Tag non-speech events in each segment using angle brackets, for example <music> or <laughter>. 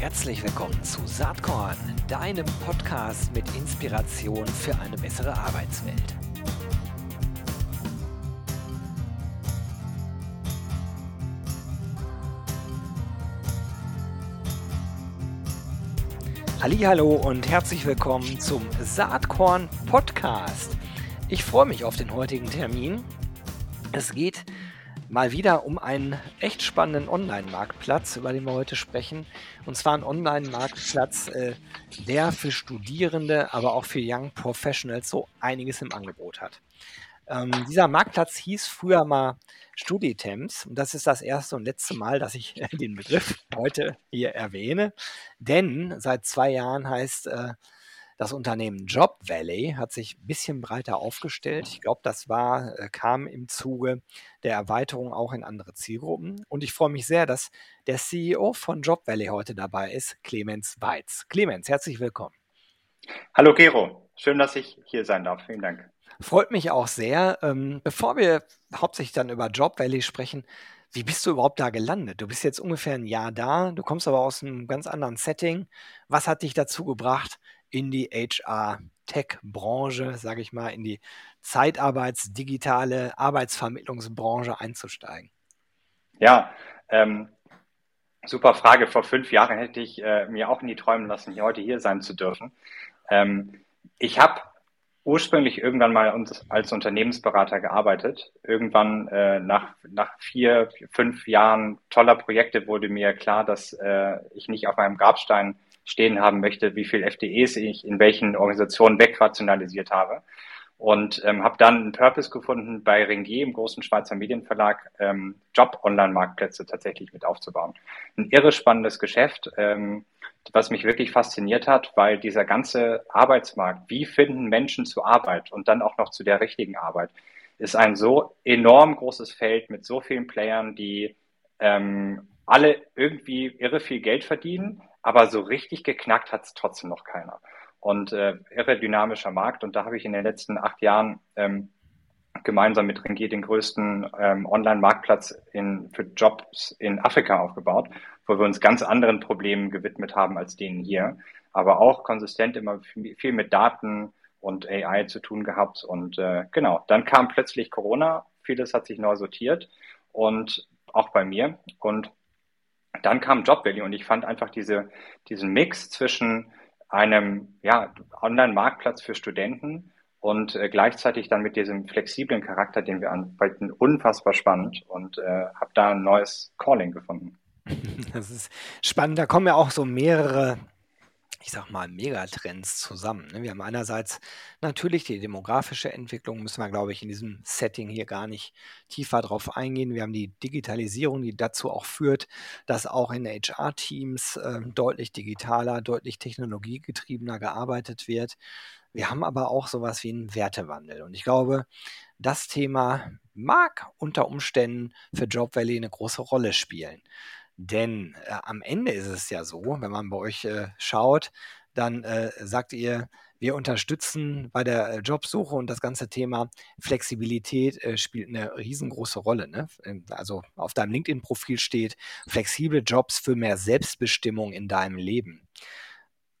Herzlich willkommen zu Saatkorn, deinem Podcast mit Inspiration für eine bessere Arbeitswelt. Hallo und herzlich willkommen zum Saatkorn Podcast. Ich freue mich auf den heutigen Termin. Es geht mal wieder um einen echt spannenden Online-Marktplatz, über den wir heute sprechen. Und zwar ein Online-Marktplatz, äh, der für Studierende, aber auch für Young Professionals so einiges im Angebot hat. Ähm, dieser Marktplatz hieß früher mal Studitems und das ist das erste und letzte Mal, dass ich den Begriff heute hier erwähne. Denn seit zwei Jahren heißt äh, das Unternehmen Job Valley hat sich ein bisschen breiter aufgestellt. Ich glaube, das war, äh, kam im Zuge der Erweiterung auch in andere Zielgruppen. Und ich freue mich sehr, dass der CEO von Job Valley heute dabei ist, Clemens Weiz. Clemens, herzlich willkommen. Hallo Gero, schön, dass ich hier sein darf. Vielen Dank. Freut mich auch sehr. Ähm, bevor wir hauptsächlich dann über Job Valley sprechen, wie bist du überhaupt da gelandet? Du bist jetzt ungefähr ein Jahr da, du kommst aber aus einem ganz anderen Setting. Was hat dich dazu gebracht, in die HR-Tech-Branche, sage ich mal, in die Zeitarbeits-, digitale Arbeitsvermittlungsbranche einzusteigen? Ja, ähm, super Frage. Vor fünf Jahren hätte ich äh, mir auch nie träumen lassen, hier heute hier sein zu dürfen. Ähm, ich habe ursprünglich irgendwann mal als Unternehmensberater gearbeitet. Irgendwann äh, nach, nach vier, fünf Jahren toller Projekte wurde mir klar, dass äh, ich nicht auf meinem Grabstein stehen haben möchte, wie viel FDEs ich in welchen Organisationen wegrationalisiert habe. Und ähm, habe dann einen Purpose gefunden, bei Ringier, im großen Schweizer Medienverlag, ähm, Job-Online-Marktplätze tatsächlich mit aufzubauen. Ein irre spannendes Geschäft, ähm, was mich wirklich fasziniert hat, weil dieser ganze Arbeitsmarkt, wie finden Menschen zur Arbeit und dann auch noch zu der richtigen Arbeit, ist ein so enorm großes Feld mit so vielen Playern, die ähm, alle irgendwie irre viel Geld verdienen, aber so richtig geknackt hat es trotzdem noch keiner. Und äh, irre dynamischer Markt. Und da habe ich in den letzten acht Jahren ähm, gemeinsam mit Ringier den größten ähm, Online-Marktplatz in, für Jobs in Afrika aufgebaut, wo wir uns ganz anderen Problemen gewidmet haben als denen hier, aber auch konsistent immer viel mit Daten und AI zu tun gehabt. Und äh, genau, dann kam plötzlich Corona, vieles hat sich neu sortiert und auch bei mir. Und dann kam Job Value und ich fand einfach diese, diesen Mix zwischen einem ja, Online-Marktplatz für Studenten und äh, gleichzeitig dann mit diesem flexiblen Charakter, den wir anbieten, unfassbar spannend und äh, habe da ein neues Calling gefunden. Das ist spannend. Da kommen ja auch so mehrere ich sag mal, Megatrends zusammen. Ne? Wir haben einerseits natürlich die demografische Entwicklung, müssen wir, glaube ich, in diesem Setting hier gar nicht tiefer drauf eingehen. Wir haben die Digitalisierung, die dazu auch führt, dass auch in HR-Teams äh, deutlich digitaler, deutlich technologiegetriebener gearbeitet wird. Wir haben aber auch sowas wie einen Wertewandel. Und ich glaube, das Thema mag unter Umständen für Job Valley eine große Rolle spielen. Denn äh, am Ende ist es ja so, wenn man bei euch äh, schaut, dann äh, sagt ihr, wir unterstützen bei der äh, Jobsuche und das ganze Thema Flexibilität äh, spielt eine riesengroße Rolle. Ne? Ähm, also auf deinem LinkedIn-Profil steht flexible Jobs für mehr Selbstbestimmung in deinem Leben.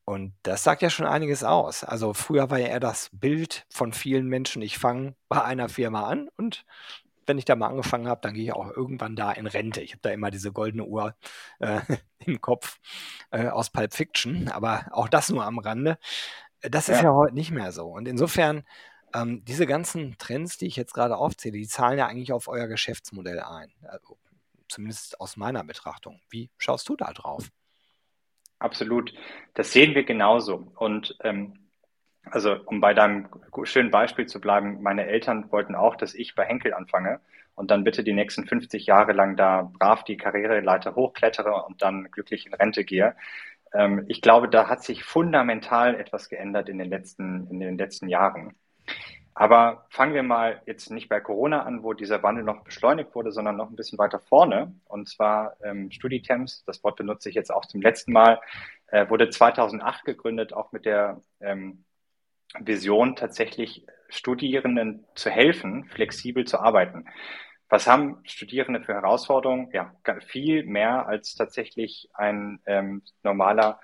Und das sagt ja schon einiges aus. Also früher war ja eher das Bild von vielen Menschen, ich fange bei einer Firma an und wenn ich da mal angefangen habe, dann gehe ich auch irgendwann da in Rente. Ich habe da immer diese goldene Uhr äh, <laughs> im Kopf äh, aus Pulp Fiction, aber auch das nur am Rande. Das ist ja, ja heute nicht mehr so. Und insofern, ähm, diese ganzen Trends, die ich jetzt gerade aufzähle, die zahlen ja eigentlich auf euer Geschäftsmodell ein. Also, zumindest aus meiner Betrachtung. Wie schaust du da drauf? Absolut. Das sehen wir genauso. Und ähm, also um bei deinem schönen Beispiel zu bleiben, meine Eltern wollten auch, dass ich bei Henkel anfange und dann bitte die nächsten 50 Jahre lang da brav die Karriereleiter hochklettere und dann glücklich in Rente gehe. Ähm, ich glaube, da hat sich fundamental etwas geändert in den letzten, in den letzten Jahren. Aber fangen wir mal jetzt nicht bei Corona an, wo dieser Wandel noch beschleunigt wurde, sondern noch ein bisschen weiter vorne. Und zwar ähm, StudiTemps, das Wort benutze ich jetzt auch zum letzten Mal, äh, wurde 2008 gegründet, auch mit der ähm, Vision, tatsächlich Studierenden zu helfen, flexibel zu arbeiten. was haben Studierende für Herausforderungen? Ja, viel mehr als tatsächlich ein ähm, normaler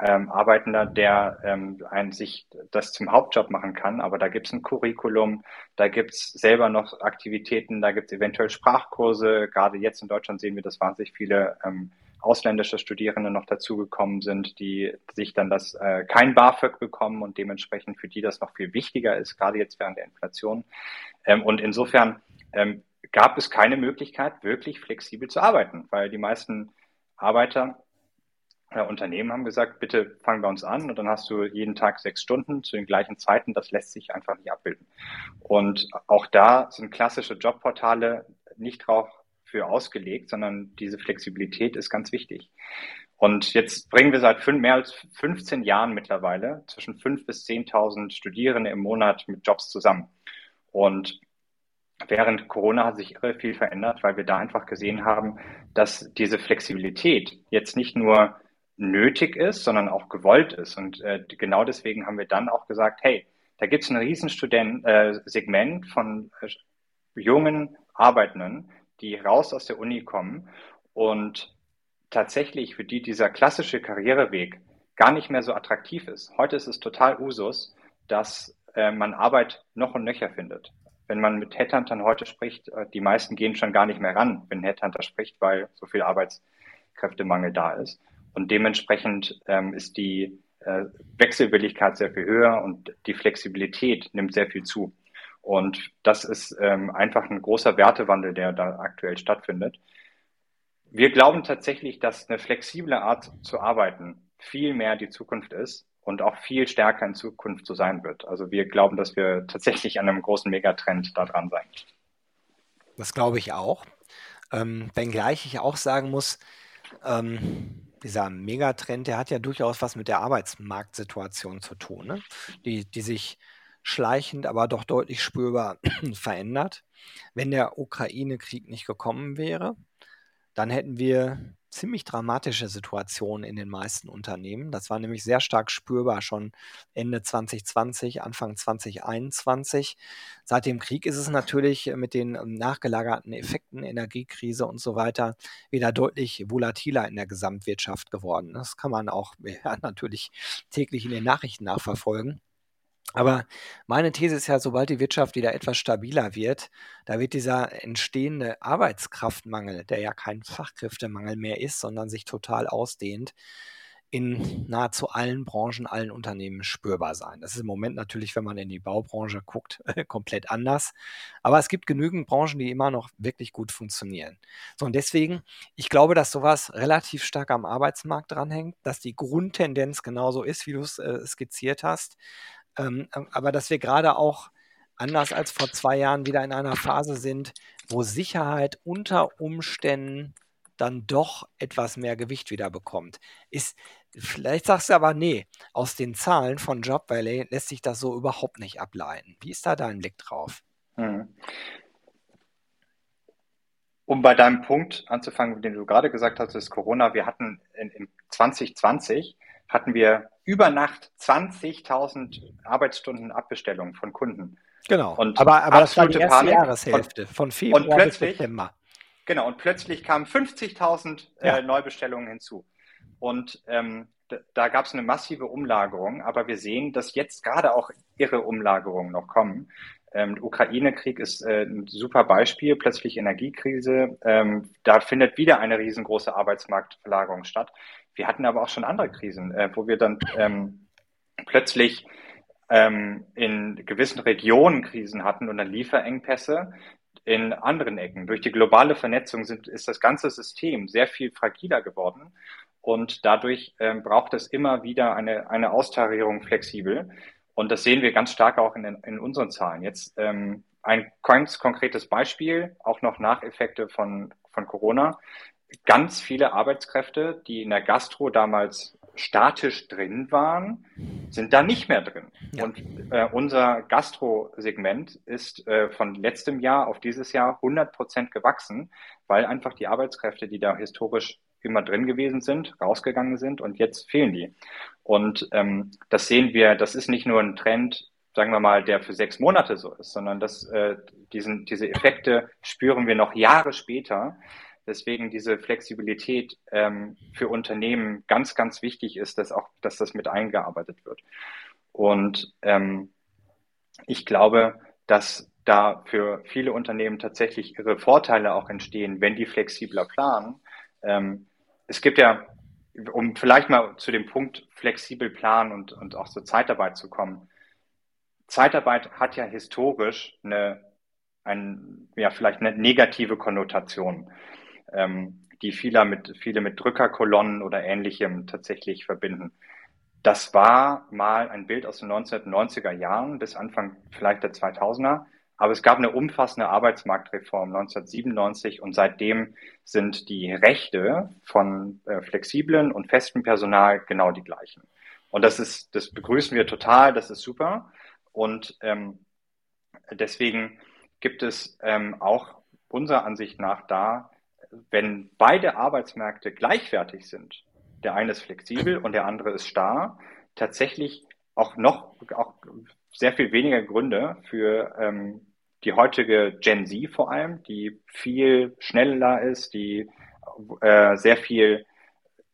ähm, Arbeitender, der ähm, ein, sich das zum Hauptjob machen kann. Aber da gibt es ein Curriculum, da gibt es selber noch Aktivitäten, da gibt es eventuell Sprachkurse. Gerade jetzt in Deutschland sehen wir, dass wahnsinnig viele ähm, ausländische Studierende noch dazugekommen sind, die sich dann das äh, kein BAföG bekommen und dementsprechend für die das noch viel wichtiger ist, gerade jetzt während der Inflation. Ähm, und insofern ähm, gab es keine Möglichkeit, wirklich flexibel zu arbeiten, weil die meisten Arbeiter äh, Unternehmen haben gesagt, bitte fangen wir uns an und dann hast du jeden Tag sechs Stunden zu den gleichen Zeiten. Das lässt sich einfach nicht abbilden. Und auch da sind klassische Jobportale nicht drauf für ausgelegt, sondern diese Flexibilität ist ganz wichtig. Und jetzt bringen wir seit fünf, mehr als 15 Jahren mittlerweile zwischen 5.000 bis 10.000 Studierende im Monat mit Jobs zusammen. Und während Corona hat sich irre viel verändert, weil wir da einfach gesehen haben, dass diese Flexibilität jetzt nicht nur nötig ist, sondern auch gewollt ist. Und äh, genau deswegen haben wir dann auch gesagt, hey, da gibt es ein riesen äh, Segment von äh, jungen Arbeitenden, die raus aus der Uni kommen und tatsächlich für die dieser klassische Karriereweg gar nicht mehr so attraktiv ist. Heute ist es total Usus, dass äh, man Arbeit noch und nöcher findet. Wenn man mit Headhuntern heute spricht, äh, die meisten gehen schon gar nicht mehr ran, wenn ein Headhunter spricht, weil so viel Arbeitskräftemangel da ist. Und dementsprechend ähm, ist die äh, Wechselwilligkeit sehr viel höher und die Flexibilität nimmt sehr viel zu. Und das ist ähm, einfach ein großer Wertewandel, der da aktuell stattfindet. Wir glauben tatsächlich, dass eine flexible Art zu arbeiten viel mehr die Zukunft ist und auch viel stärker in Zukunft so sein wird. Also wir glauben, dass wir tatsächlich an einem großen Megatrend da dran sein. Das glaube ich auch. Ähm, wenngleich ich auch sagen muss, ähm, dieser Megatrend, der hat ja durchaus was mit der Arbeitsmarktsituation zu tun, ne? die, die sich schleichend, aber doch deutlich spürbar <clears throat> verändert. Wenn der Ukraine-Krieg nicht gekommen wäre, dann hätten wir ziemlich dramatische Situation in den meisten Unternehmen. Das war nämlich sehr stark spürbar schon Ende 2020, Anfang 2021. Seit dem Krieg ist es natürlich mit den ähm, nachgelagerten Effekten, Energiekrise und so weiter, wieder deutlich volatiler in der Gesamtwirtschaft geworden. Das kann man auch <laughs> ja, natürlich täglich in den Nachrichten nachverfolgen. Aber meine These ist ja, sobald die Wirtschaft wieder etwas stabiler wird, da wird dieser entstehende Arbeitskraftmangel, der ja kein Fachkräftemangel mehr ist, sondern sich total ausdehnt, in nahezu allen Branchen, allen Unternehmen spürbar sein. Das ist im Moment natürlich, wenn man in die Baubranche guckt, <laughs> komplett anders. Aber es gibt genügend Branchen, die immer noch wirklich gut funktionieren. So, und deswegen, ich glaube, dass sowas relativ stark am Arbeitsmarkt dranhängt, dass die Grundtendenz genauso ist, wie du es äh, skizziert hast. Ähm, aber dass wir gerade auch anders als vor zwei Jahren wieder in einer Phase sind, wo Sicherheit unter Umständen dann doch etwas mehr Gewicht wieder bekommt. Ist, vielleicht sagst du aber, nee, aus den Zahlen von Job Valley lässt sich das so überhaupt nicht ableiten. Wie ist da dein Blick drauf? Hm. Um bei deinem Punkt anzufangen, den du gerade gesagt hast, ist Corona. Wir hatten in, in 2020 hatten wir über Nacht 20.000 Arbeitsstunden Abbestellungen von Kunden. Genau. Und aber, aber das war die erste Panik. Jahreshälfte von Februar und plötzlich, bis September. Genau, und plötzlich kamen 50.000 äh, ja. Neubestellungen hinzu. Und ähm, da gab es eine massive Umlagerung, aber wir sehen, dass jetzt gerade auch irre Umlagerungen noch kommen. Ähm, Ukraine-Krieg ist äh, ein super Beispiel, plötzlich Energiekrise. Ähm, da findet wieder eine riesengroße Arbeitsmarktverlagerung statt. Wir hatten aber auch schon andere Krisen, äh, wo wir dann ähm, plötzlich ähm, in gewissen Regionen Krisen hatten und dann Lieferengpässe in anderen Ecken. Durch die globale Vernetzung sind, ist das ganze System sehr viel fragiler geworden und dadurch ähm, braucht es immer wieder eine, eine Austarierung flexibel. Und das sehen wir ganz stark auch in, in unseren Zahlen. Jetzt ähm, ein ganz konkretes Beispiel, auch noch Nacheffekte von, von Corona ganz viele Arbeitskräfte, die in der Gastro damals statisch drin waren, sind da nicht mehr drin. Ja. Und äh, unser Gastro-Segment ist äh, von letztem Jahr auf dieses Jahr 100 Prozent gewachsen, weil einfach die Arbeitskräfte, die da historisch immer drin gewesen sind, rausgegangen sind und jetzt fehlen die. Und ähm, das sehen wir, das ist nicht nur ein Trend sagen wir mal, der für sechs Monate so ist, sondern dass äh, diesen, diese Effekte spüren wir noch Jahre später. Deswegen diese Flexibilität ähm, für Unternehmen ganz, ganz wichtig ist, dass auch, dass das mit eingearbeitet wird. Und ähm, ich glaube, dass da für viele Unternehmen tatsächlich ihre Vorteile auch entstehen, wenn die flexibler planen. Ähm, es gibt ja, um vielleicht mal zu dem Punkt flexibel planen und, und auch zur Zeitarbeit zu kommen. Zeitarbeit hat ja historisch eine, ein, ja, vielleicht eine negative Konnotation, ähm, die viele mit, viele mit Drückerkolonnen oder ähnlichem tatsächlich verbinden. Das war mal ein Bild aus den 1990er Jahren bis Anfang vielleicht der 2000er. Aber es gab eine umfassende Arbeitsmarktreform 1997 und seitdem sind die Rechte von äh, flexiblen und festem Personal genau die gleichen. Und das ist, das begrüßen wir total, das ist super. Und ähm, deswegen gibt es ähm, auch unserer Ansicht nach da, wenn beide Arbeitsmärkte gleichwertig sind, der eine ist flexibel und der andere ist starr, tatsächlich auch noch auch sehr viel weniger Gründe für ähm, die heutige Gen Z vor allem, die viel schneller ist, die äh, sehr viel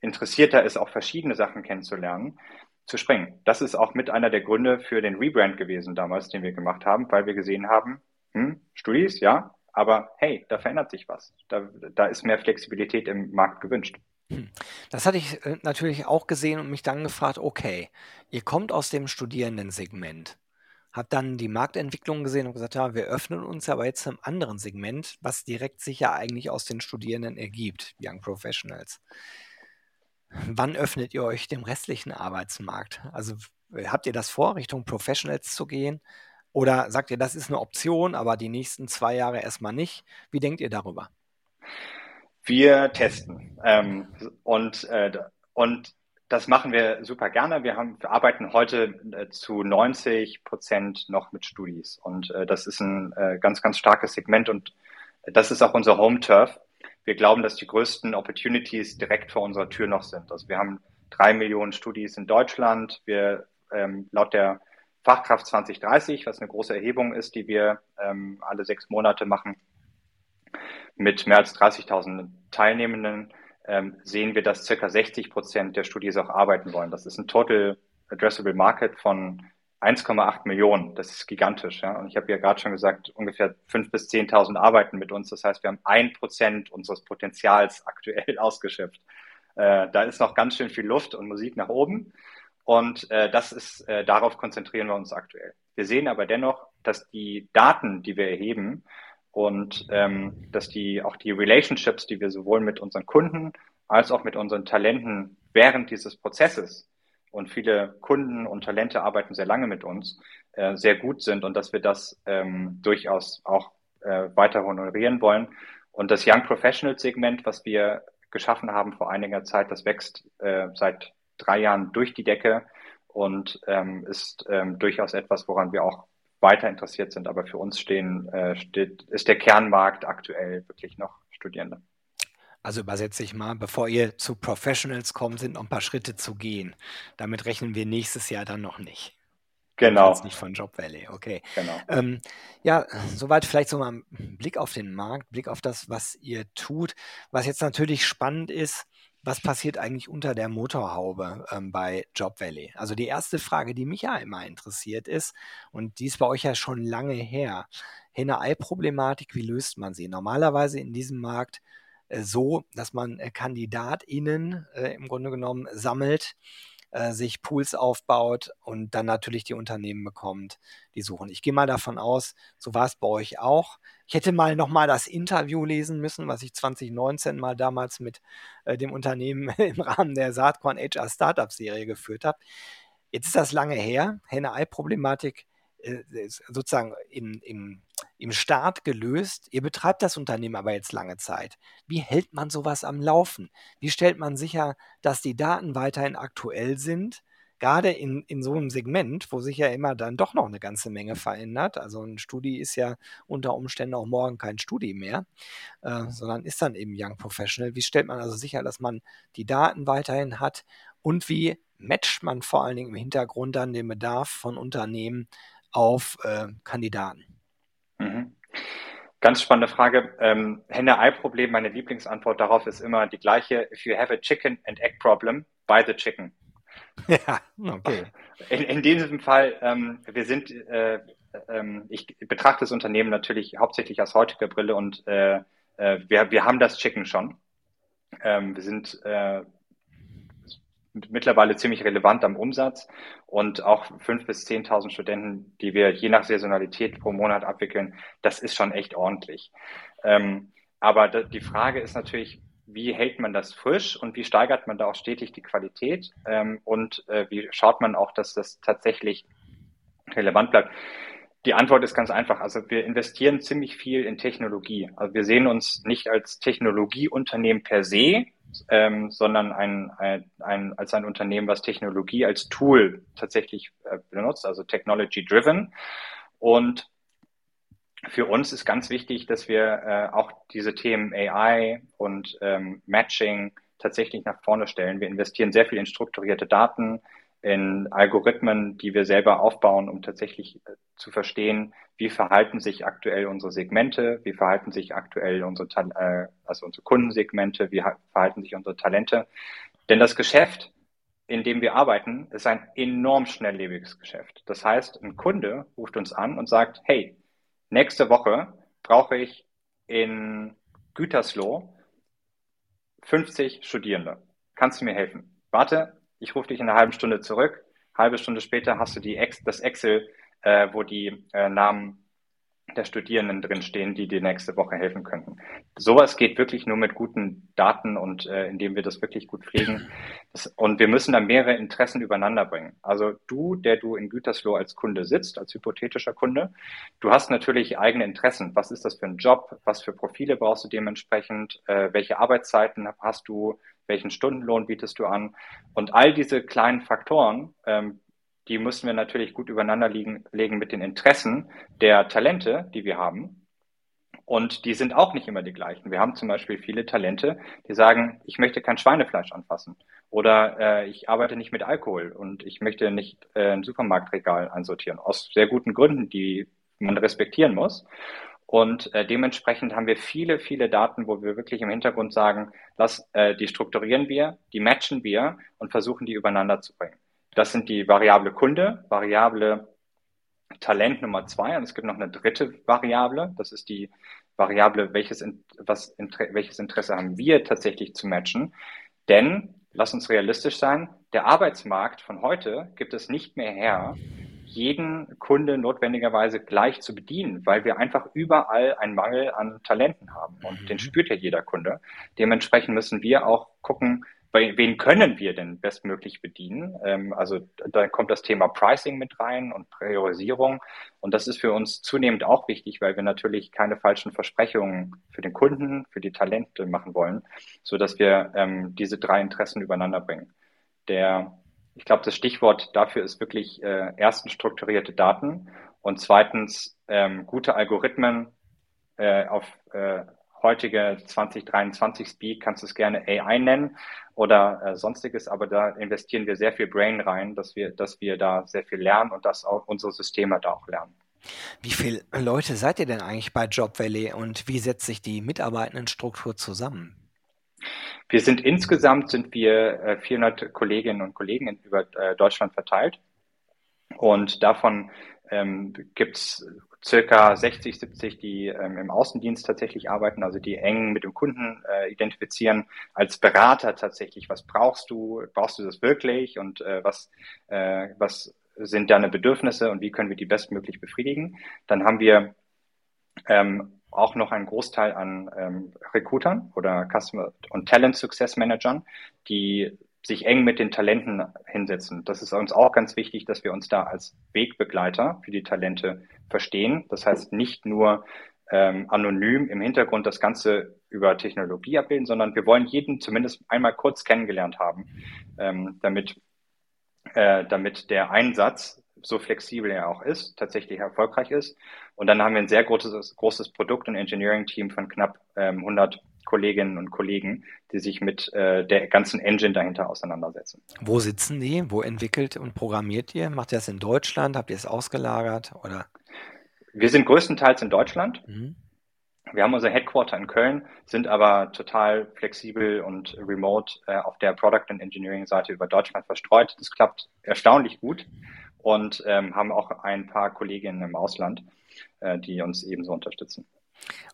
interessierter ist, auch verschiedene Sachen kennenzulernen, zu springen. Das ist auch mit einer der Gründe für den Rebrand gewesen damals, den wir gemacht haben, weil wir gesehen haben, hm, Studis, ja, aber hey, da verändert sich was. Da, da ist mehr Flexibilität im Markt gewünscht. Hm. Das hatte ich äh, natürlich auch gesehen und mich dann gefragt, okay, ihr kommt aus dem Studierendensegment, habt dann die Marktentwicklung gesehen und gesagt, ja, wir öffnen uns aber jetzt einem anderen Segment, was direkt sich ja eigentlich aus den Studierenden ergibt, Young Professionals. Wann öffnet ihr euch dem restlichen Arbeitsmarkt? Also habt ihr das vor, Richtung Professionals zu gehen? Oder sagt ihr, das ist eine Option, aber die nächsten zwei Jahre erstmal nicht? Wie denkt ihr darüber? Wir testen. Ähm, und, äh, und das machen wir super gerne. Wir, haben, wir arbeiten heute äh, zu 90 Prozent noch mit Studis. Und äh, das ist ein äh, ganz, ganz starkes Segment. Und das ist auch unser Home Turf. Wir glauben, dass die größten Opportunities direkt vor unserer Tür noch sind. Also wir haben drei Millionen Studis in Deutschland. Wir ähm, laut der Fachkraft 2030, was eine große Erhebung ist, die wir ähm, alle sechs Monate machen, mit mehr als 30.000 Teilnehmenden ähm, sehen wir, dass circa 60 Prozent der Studis auch arbeiten wollen. Das ist ein Total Addressable Market von 1,8 Millionen. Das ist gigantisch. Ja? Und ich habe ja gerade schon gesagt, ungefähr 5.000 bis 10.000 arbeiten mit uns. Das heißt, wir haben ein Prozent unseres Potenzials aktuell <laughs> ausgeschöpft. Äh, da ist noch ganz schön viel Luft und Musik nach oben. Und äh, das ist, äh, darauf konzentrieren wir uns aktuell. Wir sehen aber dennoch, dass die Daten, die wir erheben, und ähm, dass die auch die Relationships, die wir sowohl mit unseren Kunden als auch mit unseren Talenten während dieses Prozesses und viele Kunden und Talente arbeiten sehr lange mit uns, äh, sehr gut sind und dass wir das ähm, durchaus auch äh, weiter honorieren wollen. Und das Young Professional Segment, was wir geschaffen haben vor einiger Zeit, das wächst äh, seit drei Jahren durch die Decke und ähm, ist ähm, durchaus etwas, woran wir auch weiter interessiert sind. Aber für uns stehen, äh, steht, ist der Kernmarkt aktuell wirklich noch Studierende. Also übersetze ich mal, bevor ihr zu Professionals kommt, sind noch ein paar Schritte zu gehen. Damit rechnen wir nächstes Jahr dann noch nicht. Genau. Nicht von Job Valley, okay. Genau. Ähm, ja, soweit vielleicht so mal ein Blick auf den Markt, Blick auf das, was ihr tut. Was jetzt natürlich spannend ist, was passiert eigentlich unter der Motorhaube ähm, bei Job Valley? Also die erste Frage, die mich ja immer interessiert ist, und die ist bei euch ja schon lange her, Henne-Ei-Problematik, wie löst man sie? Normalerweise in diesem Markt äh, so, dass man äh, KandidatInnen äh, im Grunde genommen sammelt, äh, sich Pools aufbaut und dann natürlich die Unternehmen bekommt, die suchen. Ich gehe mal davon aus, so war es bei euch auch. Ich hätte mal nochmal das Interview lesen müssen, was ich 2019 mal damals mit äh, dem Unternehmen <laughs> im Rahmen der Saatkorn HR Startup Serie geführt habe. Jetzt ist das lange her. Henne-Ei-Problematik sozusagen im, im, im Start gelöst. Ihr betreibt das Unternehmen aber jetzt lange Zeit. Wie hält man sowas am Laufen? Wie stellt man sicher, dass die Daten weiterhin aktuell sind? Gerade in, in so einem Segment, wo sich ja immer dann doch noch eine ganze Menge verändert. Also ein Studi ist ja unter Umständen auch morgen kein Studi mehr, äh, sondern ist dann eben Young Professional. Wie stellt man also sicher, dass man die Daten weiterhin hat? Und wie matcht man vor allen Dingen im Hintergrund dann den Bedarf von Unternehmen auf äh, Kandidaten? Mhm. Ganz spannende Frage. Ähm, Henne-Ei-Problem, meine Lieblingsantwort darauf ist immer die gleiche. If you have a chicken and egg problem, buy the chicken. <laughs> Ja, okay. <laughs> In, in diesem Fall, ähm, wir sind, äh, ähm, ich betrachte das Unternehmen natürlich hauptsächlich aus heutiger Brille und äh, äh, wir, wir haben das Chicken schon. Ähm, wir sind äh, mittlerweile ziemlich relevant am Umsatz und auch fünf bis zehntausend Studenten, die wir je nach Saisonalität pro Monat abwickeln, das ist schon echt ordentlich. Ähm, aber die Frage ist natürlich, wie hält man das frisch und wie steigert man da auch stetig die Qualität ähm, und äh, wie schaut man auch, dass das tatsächlich relevant bleibt. Die Antwort ist ganz einfach. Also wir investieren ziemlich viel in Technologie. Also wir sehen uns nicht als Technologieunternehmen per se, ähm, sondern ein, ein, ein, als ein Unternehmen, was Technologie als Tool tatsächlich äh, benutzt, also technology driven. Und für uns ist ganz wichtig, dass wir äh, auch diese Themen AI und ähm, Matching tatsächlich nach vorne stellen. Wir investieren sehr viel in strukturierte Daten, in Algorithmen, die wir selber aufbauen, um tatsächlich äh, zu verstehen, wie verhalten sich aktuell unsere Segmente, wie verhalten sich aktuell unsere, äh, also unsere Kundensegmente, wie verhalten sich unsere Talente. Denn das Geschäft, in dem wir arbeiten, ist ein enorm schnelllebiges Geschäft. Das heißt, ein Kunde ruft uns an und sagt, hey, nächste Woche brauche ich in Gütersloh 50 Studierende. Kannst du mir helfen? Warte, ich rufe dich in einer halben Stunde zurück. Halbe Stunde später hast du die Ex das Excel, äh, wo die äh, Namen der Studierenden drinstehen, die dir nächste Woche helfen könnten. Sowas geht wirklich nur mit guten Daten und äh, indem wir das wirklich gut pflegen. Das, und wir müssen da mehrere Interessen übereinander bringen. Also du, der du in Gütersloh als Kunde sitzt, als hypothetischer Kunde, du hast natürlich eigene Interessen. Was ist das für ein Job? Was für Profile brauchst du dementsprechend? Äh, welche Arbeitszeiten hast du? Welchen Stundenlohn bietest du an? Und all diese kleinen Faktoren ähm, die müssen wir natürlich gut übereinander liegen, legen mit den Interessen der Talente, die wir haben. Und die sind auch nicht immer die gleichen. Wir haben zum Beispiel viele Talente, die sagen, ich möchte kein Schweinefleisch anfassen oder äh, ich arbeite nicht mit Alkohol und ich möchte nicht äh, ein Supermarktregal einsortieren. Aus sehr guten Gründen, die man respektieren muss. Und äh, dementsprechend haben wir viele, viele Daten, wo wir wirklich im Hintergrund sagen, lass, äh, die strukturieren wir, die matchen wir und versuchen die übereinander zu bringen. Das sind die Variable Kunde, Variable Talent Nummer zwei. Und es gibt noch eine dritte Variable. Das ist die Variable, welches, was, welches Interesse haben wir tatsächlich zu matchen. Denn, lass uns realistisch sein, der Arbeitsmarkt von heute gibt es nicht mehr her, jeden Kunde notwendigerweise gleich zu bedienen, weil wir einfach überall einen Mangel an Talenten haben. Und mhm. den spürt ja jeder Kunde. Dementsprechend müssen wir auch gucken, wen können wir denn bestmöglich bedienen? Ähm, also da kommt das Thema Pricing mit rein und Priorisierung. Und das ist für uns zunehmend auch wichtig, weil wir natürlich keine falschen Versprechungen für den Kunden, für die Talente machen wollen, so dass wir ähm, diese drei Interessen übereinander bringen. Der, ich glaube, das Stichwort dafür ist wirklich äh, erstens strukturierte Daten und zweitens ähm, gute Algorithmen äh, auf äh, heutige 2023 Speed kannst du es gerne AI nennen oder äh, sonstiges, aber da investieren wir sehr viel Brain rein, dass wir, dass wir da sehr viel lernen und dass auch unsere Systeme da auch lernen. Wie viele Leute seid ihr denn eigentlich bei Job Valley und wie setzt sich die Mitarbeitendenstruktur zusammen? Wir sind insgesamt sind wir äh, 400 Kolleginnen und Kollegen über äh, Deutschland verteilt. Und davon ähm, gibt es circa 60, 70, die ähm, im Außendienst tatsächlich arbeiten, also die eng mit dem Kunden äh, identifizieren, als Berater tatsächlich, was brauchst du, brauchst du das wirklich? Und äh, was, äh, was sind deine Bedürfnisse? Und wie können wir die bestmöglich befriedigen. Dann haben wir ähm, auch noch einen Großteil an ähm, Recruitern oder Customer und Talent Success Managern, die sich eng mit den Talenten hinsetzen. Das ist uns auch ganz wichtig, dass wir uns da als Wegbegleiter für die Talente verstehen. Das heißt nicht nur ähm, anonym im Hintergrund das Ganze über Technologie abbilden, sondern wir wollen jeden zumindest einmal kurz kennengelernt haben, ähm, damit, äh, damit der Einsatz, so flexibel er auch ist, tatsächlich erfolgreich ist. Und dann haben wir ein sehr großes, großes Produkt- und Engineering-Team von knapp ähm, 100 Kolleginnen und Kollegen, die sich mit äh, der ganzen Engine dahinter auseinandersetzen. Wo sitzen die? Wo entwickelt und programmiert ihr? Macht ihr das in Deutschland? Habt ihr es ausgelagert? Oder? Wir sind größtenteils in Deutschland. Mhm. Wir haben unser Headquarter in Köln, sind aber total flexibel und remote äh, auf der Product and Engineering Seite über Deutschland verstreut. Das klappt erstaunlich gut und ähm, haben auch ein paar Kolleginnen im Ausland, äh, die uns ebenso unterstützen.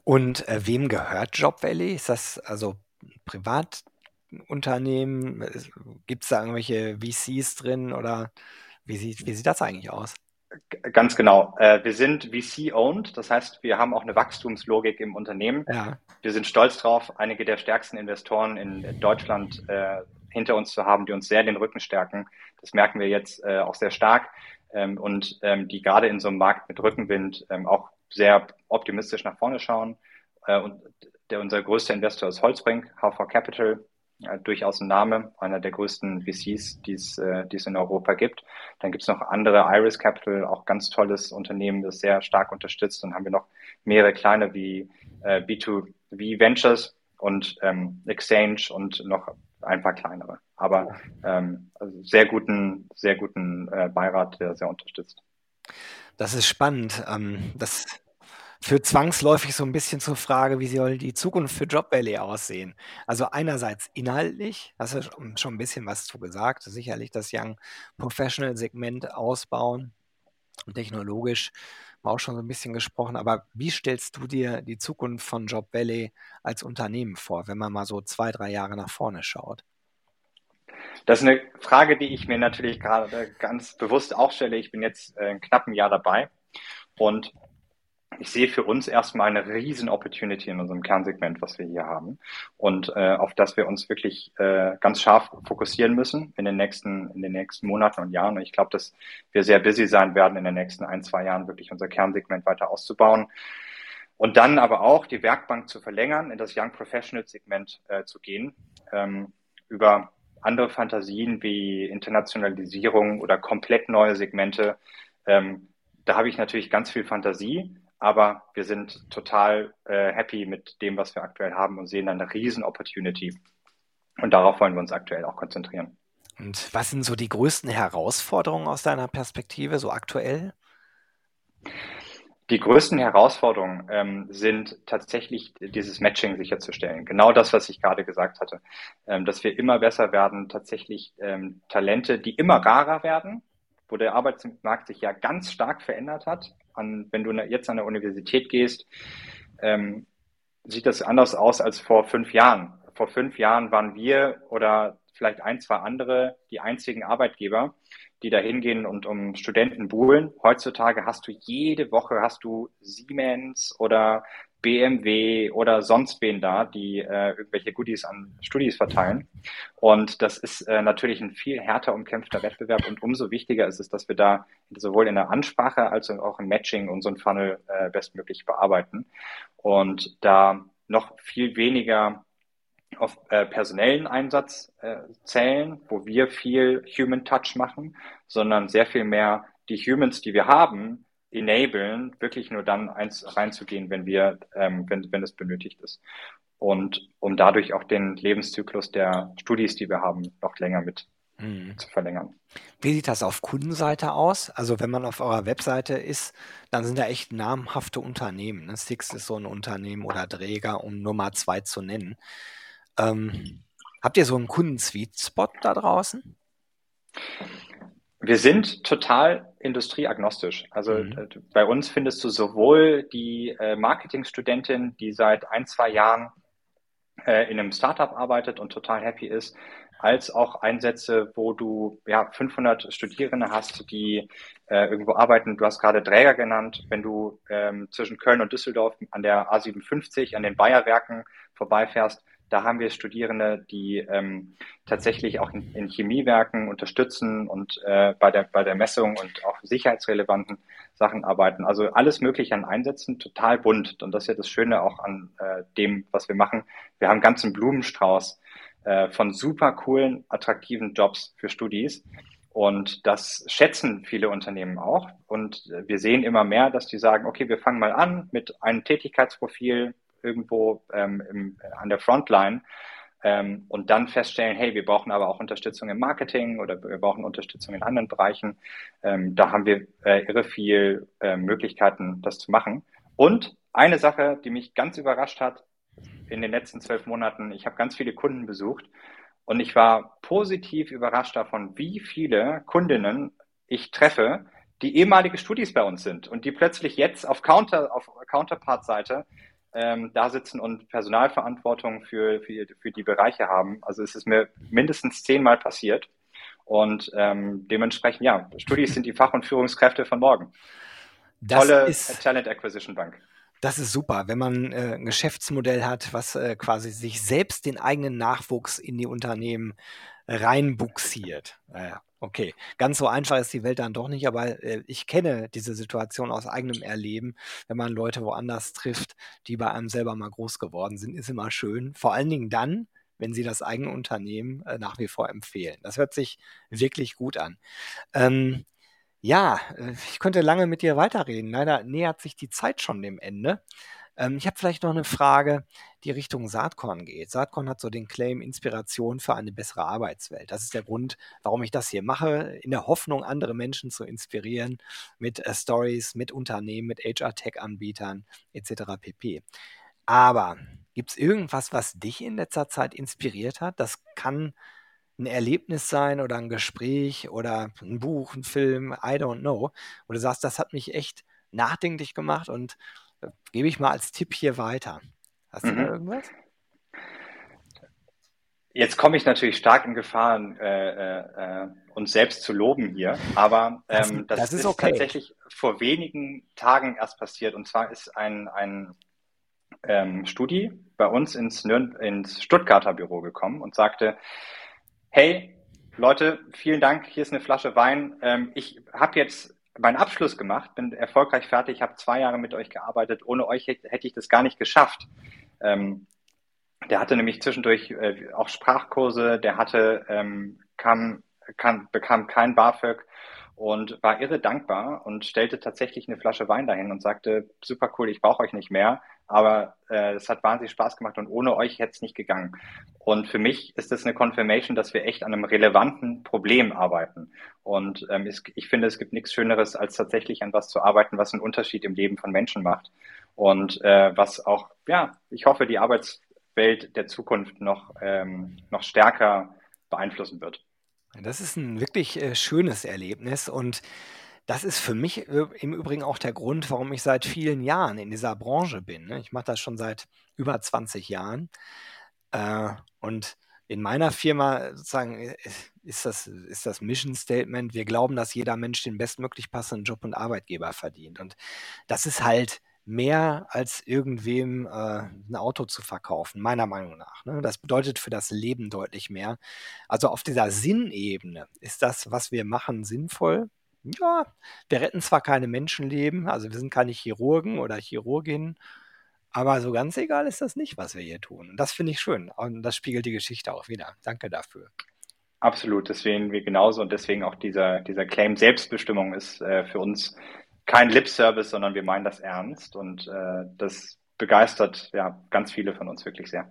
Und äh, wem gehört Job Valley? Ist das also Privatunternehmen? Gibt es da irgendwelche VCs drin oder wie sieht, wie sieht das eigentlich aus? Ganz genau. Äh, wir sind VC-owned, das heißt, wir haben auch eine Wachstumslogik im Unternehmen. Ja. Wir sind stolz drauf, einige der stärksten Investoren in Deutschland äh, hinter uns zu haben, die uns sehr den Rücken stärken. Das merken wir jetzt äh, auch sehr stark ähm, und ähm, die gerade in so einem Markt mit Rückenwind ähm, auch sehr optimistisch nach vorne schauen. und der, unser größter Investor ist Holzbrink, HV Capital, ja, durchaus ein Name, einer der größten VCs, die es, äh, die es in Europa gibt. Dann gibt es noch andere, Iris Capital, auch ganz tolles Unternehmen, das sehr stark unterstützt. Dann haben wir noch mehrere kleine wie äh, B2B Ventures und ähm, Exchange und noch ein paar kleinere. Aber ähm, also sehr guten, sehr guten äh, Beirat, der sehr unterstützt. Das ist spannend. Ähm, das führt zwangsläufig so ein bisschen zur Frage, wie soll die Zukunft für Job Valley aussehen? Also einerseits inhaltlich, hast du schon ein bisschen was zu gesagt, sicherlich das Young Professional Segment ausbauen technologisch auch schon so ein bisschen gesprochen, aber wie stellst du dir die Zukunft von Job Valley als Unternehmen vor, wenn man mal so zwei, drei Jahre nach vorne schaut? Das ist eine Frage, die ich mir natürlich gerade ganz bewusst auch stelle. Ich bin jetzt äh, knapp ein Jahr dabei und ich sehe für uns erstmal eine riesen Opportunity in unserem Kernsegment, was wir hier haben und äh, auf das wir uns wirklich äh, ganz scharf fokussieren müssen in den nächsten in den nächsten Monaten und Jahren. Und ich glaube, dass wir sehr busy sein werden in den nächsten ein zwei Jahren wirklich unser Kernsegment weiter auszubauen und dann aber auch die Werkbank zu verlängern, in das Young Professional Segment äh, zu gehen ähm, über andere Fantasien wie Internationalisierung oder komplett neue Segmente. Ähm, da habe ich natürlich ganz viel Fantasie, aber wir sind total äh, happy mit dem, was wir aktuell haben und sehen eine riesen Opportunity. Und darauf wollen wir uns aktuell auch konzentrieren. Und was sind so die größten Herausforderungen aus deiner Perspektive, so aktuell? Die größten Herausforderungen ähm, sind tatsächlich dieses Matching sicherzustellen. Genau das, was ich gerade gesagt hatte, ähm, dass wir immer besser werden, tatsächlich ähm, Talente, die immer rarer werden, wo der Arbeitsmarkt sich ja ganz stark verändert hat. An, wenn du jetzt an der Universität gehst, ähm, sieht das anders aus als vor fünf Jahren. Vor fünf Jahren waren wir oder vielleicht ein, zwei andere die einzigen Arbeitgeber, die da hingehen und um Studenten buhlen. Heutzutage hast du jede Woche hast du Siemens oder BMW oder sonst wen da, die äh, irgendwelche Goodies an Studis verteilen. Und das ist äh, natürlich ein viel härter umkämpfter Wettbewerb und umso wichtiger ist es, dass wir da sowohl in der Ansprache als auch im Matching unseren Funnel äh, bestmöglich bearbeiten und da noch viel weniger auf äh, personellen Einsatz äh, zählen, wo wir viel Human Touch machen, sondern sehr viel mehr die Humans, die wir haben, enablen, wirklich nur dann eins reinzugehen, wenn wir, ähm, wenn, wenn es benötigt ist. Und um dadurch auch den Lebenszyklus der Studis, die wir haben, noch länger mit mhm. zu verlängern. Wie sieht das auf Kundenseite aus? Also wenn man auf eurer Webseite ist, dann sind da echt namhafte Unternehmen. Ne? Six ist so ein Unternehmen oder Träger, um nur mal zwei zu nennen. Ähm, habt ihr so einen Kunden-Sweet-Spot da draußen? Wir sind total industrieagnostisch. Also mhm. Äh, bei uns findest du sowohl die äh, Marketingstudentin, die seit ein, zwei Jahren äh, in einem Startup arbeitet und total happy ist, als auch Einsätze, wo du ja 500 Studierende hast, die äh, irgendwo arbeiten. Du hast gerade Träger genannt. Wenn du ähm, zwischen Köln und Düsseldorf an der A57, an den Bayerwerken vorbeifährst, da haben wir Studierende, die ähm, tatsächlich auch in, in, Chemiewerken unterstützen und äh, bei, der, bei der Messung und auch sicherheitsrelevanten Sachen arbeiten. Also alles Mögliche an Einsätzen, total bunt. Und das ist ja das Schöne auch an äh, dem, was wir machen. Wir haben ganzen Blumenstrauß äh, von super coolen, attraktiven Jobs für Studis. Und das schätzen viele Unternehmen auch. Und wir sehen immer mehr, dass die sagen, okay, wir fangen mal an mit einem Tätigkeitsprofil, irgendwo ähm, im, an der Frontline ähm, und dann feststellen, hey, wir brauchen aber auch Unterstützung im Marketing oder wir brauchen Unterstützung in anderen Bereichen. Ähm, da haben wir äh, irre viel äh, Möglichkeiten, das zu machen. Und eine Sache, die mich ganz überrascht hat in den letzten zwölf Monaten, ich habe ganz viele Kunden besucht und ich war positiv überrascht davon, wie viele Kundinnen ich treffe, die ehemalige Studis bei uns sind und die plötzlich jetzt auf Counter, auf Counterpart-Seite ähm, da sitzen und Personalverantwortung für, für, für die Bereiche haben. Also es ist mir mindestens zehnmal passiert. Und ähm, dementsprechend, ja, Studis sind die Fach- und Führungskräfte von morgen. Das Tolle ist, Talent Acquisition Bank. Das ist super, wenn man äh, ein Geschäftsmodell hat, was äh, quasi sich selbst den eigenen Nachwuchs in die Unternehmen reinbuxiert. Naja, okay. Ganz so einfach ist die Welt dann doch nicht, aber äh, ich kenne diese Situation aus eigenem Erleben. Wenn man Leute woanders trifft, die bei einem selber mal groß geworden sind, ist immer schön. Vor allen Dingen dann, wenn sie das eigene Unternehmen äh, nach wie vor empfehlen. Das hört sich wirklich gut an. Ähm, ja, äh, ich könnte lange mit dir weiterreden. Leider nähert sich die Zeit schon dem Ende. Ähm, ich habe vielleicht noch eine Frage, die Richtung Saatkorn geht. Saatkorn hat so den Claim Inspiration für eine bessere Arbeitswelt. Das ist der Grund, warum ich das hier mache, in der Hoffnung, andere Menschen zu inspirieren mit äh, Stories, mit Unternehmen, mit HR-Tech-Anbietern etc. pp. Aber gibt es irgendwas, was dich in letzter Zeit inspiriert hat? Das kann ein Erlebnis sein oder ein Gespräch oder ein Buch, ein Film, I don't know. Wo du sagst, das hat mich echt nachdenklich gemacht und gebe ich mal als Tipp hier weiter. Hast du mhm. da irgendwas? Jetzt komme ich natürlich stark in Gefahr, äh, äh, uns selbst zu loben hier, aber ähm, das, das, ist, ist okay. tatsächlich vor wenigen Tagen erst passiert. Und zwar ist ein, ein ähm, Studi bei uns ins, Nürn ins Stuttgarter Büro gekommen und sagte, hey Leute, vielen Dank, hier ist eine Flasche Wein. Ähm, ich habe jetzt meinen Abschluss gemacht, bin erfolgreich fertig, habe zwei Jahre mit euch gearbeitet. Ohne euch hätte, ich das gar nicht geschafft. Ähm, der hatte nämlich zwischendurch äh, auch Sprachkurse, der hatte, ähm, kam, kam, bekam kein BAföG und war irre dankbar und stellte tatsächlich eine Flasche Wein dahin und sagte, super cool, ich brauche euch nicht mehr, aber äh, es hat wahnsinnig Spaß gemacht und ohne euch hätte es nicht gegangen. Und für mich ist das eine Confirmation, dass wir echt an einem relevanten Problem arbeiten. Und ähm, es, ich finde, es gibt nichts Schöneres, als tatsächlich an was zu arbeiten, was einen Unterschied im Leben von Menschen macht. Und äh, was auch, ja, ich hoffe, die Arbeitswelt der Zukunft noch, ähm, noch stärker beeinflussen wird. Das ist ein wirklich äh, schönes Erlebnis und das ist für mich im Übrigen auch der Grund, warum ich seit vielen Jahren in dieser Branche bin. Ne? Ich mache das schon seit über 20 Jahren. Äh, und in meiner Firma sozusagen äh, ist das, ist das Mission Statement, wir glauben, dass jeder Mensch den bestmöglich passenden Job und Arbeitgeber verdient. Und das ist halt mehr als irgendwem äh, ein Auto zu verkaufen, meiner Meinung nach. Ne? Das bedeutet für das Leben deutlich mehr. Also auf dieser Sinnebene ist das, was wir machen, sinnvoll. Ja, wir retten zwar keine Menschenleben, also wir sind keine Chirurgen oder Chirurginnen, aber so ganz egal ist das nicht, was wir hier tun. Und das finde ich schön. Und das spiegelt die Geschichte auch wieder. Danke dafür. Absolut, das sehen wir genauso und deswegen auch dieser, dieser Claim Selbstbestimmung ist äh, für uns kein Lip-Service, sondern wir meinen das ernst und äh, das begeistert ja ganz viele von uns wirklich sehr.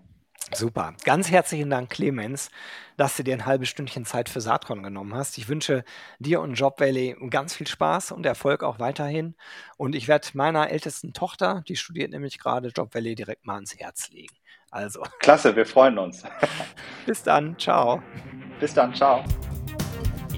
Super. Ganz herzlichen Dank, Clemens, dass du dir ein halbes Stündchen Zeit für Saatkorn genommen hast. Ich wünsche dir und Job Valley ganz viel Spaß und Erfolg auch weiterhin. Und ich werde meiner ältesten Tochter, die studiert nämlich gerade Job Valley, direkt mal ans Herz legen. Also. Klasse, wir freuen uns. <laughs> Bis dann. Ciao. Bis dann. Ciao.